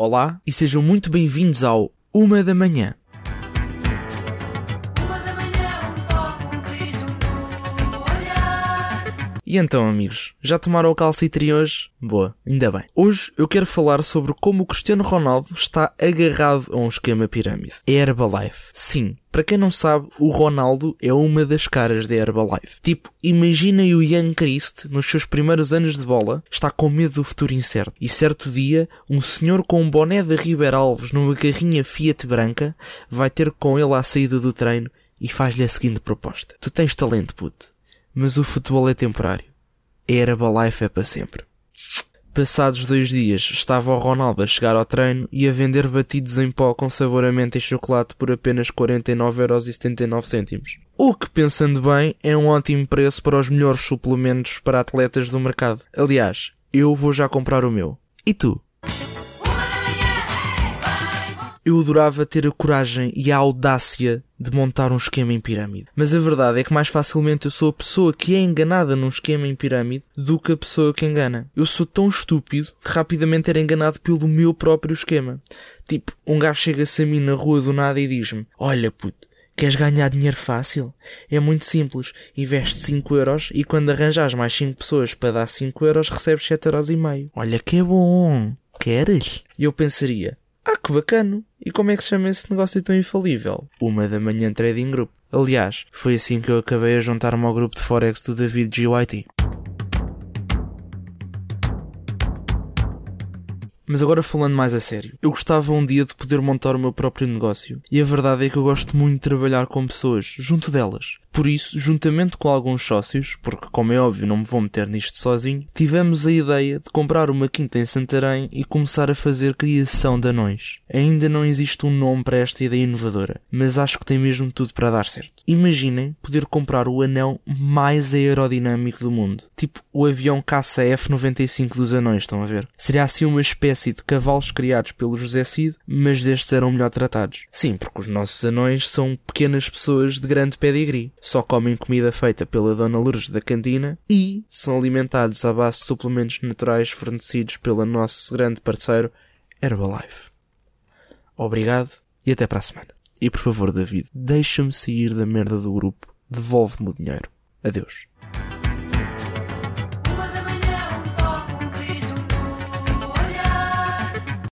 Olá e sejam muito bem-vindos ao Uma da Manhã. E então, amigos, já tomaram o calcitri hoje? Boa, ainda bem. Hoje eu quero falar sobre como o Cristiano Ronaldo está agarrado a um esquema pirâmide. É Herbalife. Sim, para quem não sabe, o Ronaldo é uma das caras da Herbalife. Tipo, imaginem o Young Christ, nos seus primeiros anos de bola, está com medo do futuro incerto. E certo dia, um senhor com um boné de Ribeir Alves numa carrinha Fiat branca vai ter com ele à saída do treino e faz-lhe a seguinte proposta. Tu tens talento, puto, mas o futebol é temporário. A Herbalife é para sempre. Passados dois dias, estava o Ronaldo a chegar ao treino e a vender batidos em pó com sabor a menta e chocolate por apenas 49,79€. O que, pensando bem, é um ótimo preço para os melhores suplementos para atletas do mercado. Aliás, eu vou já comprar o meu. E tu? Eu adorava ter a coragem e a audácia de montar um esquema em pirâmide. Mas a verdade é que mais facilmente eu sou a pessoa que é enganada num esquema em pirâmide do que a pessoa que engana. Eu sou tão estúpido que rapidamente era enganado pelo meu próprio esquema. Tipo, um gajo chega-se a mim na rua do nada e diz-me: Olha puto, Queres ganhar dinheiro fácil? É muito simples. Investe 5 euros e quando arranjas mais 5 pessoas para dar 5 euros recebes 7 euros e meio. Olha que é bom. Queres? E eu pensaria, ah que bacana. E como é que se chama esse negócio tão infalível? Uma da manhã Trading Group. Aliás, foi assim que eu acabei a juntar-me ao grupo de Forex do David GYT. Mas agora falando mais a sério, eu gostava um dia de poder montar o meu próprio negócio. E a verdade é que eu gosto muito de trabalhar com pessoas, junto delas. Por isso, juntamente com alguns sócios, porque como é óbvio não me vou meter nisto sozinho, tivemos a ideia de comprar uma quinta em Santarém e começar a fazer criação de anões. Ainda não existe um nome para esta ideia inovadora, mas acho que tem mesmo tudo para dar certo. Imaginem poder comprar o anão mais aerodinâmico do mundo. Tipo o avião caça F-95 dos anões, estão a ver? Seria assim uma espécie de cavalos criados pelo José Cid, mas destes eram melhor tratados. Sim, porque os nossos anões são pequenas pessoas de grande pedigree só comem comida feita pela Dona Lourdes da cantina e são alimentados à base de suplementos naturais fornecidos pelo nosso grande parceiro Herbalife. Obrigado e até para a semana. E por favor, David, deixa-me sair da merda do grupo. Devolve-me o dinheiro. Adeus.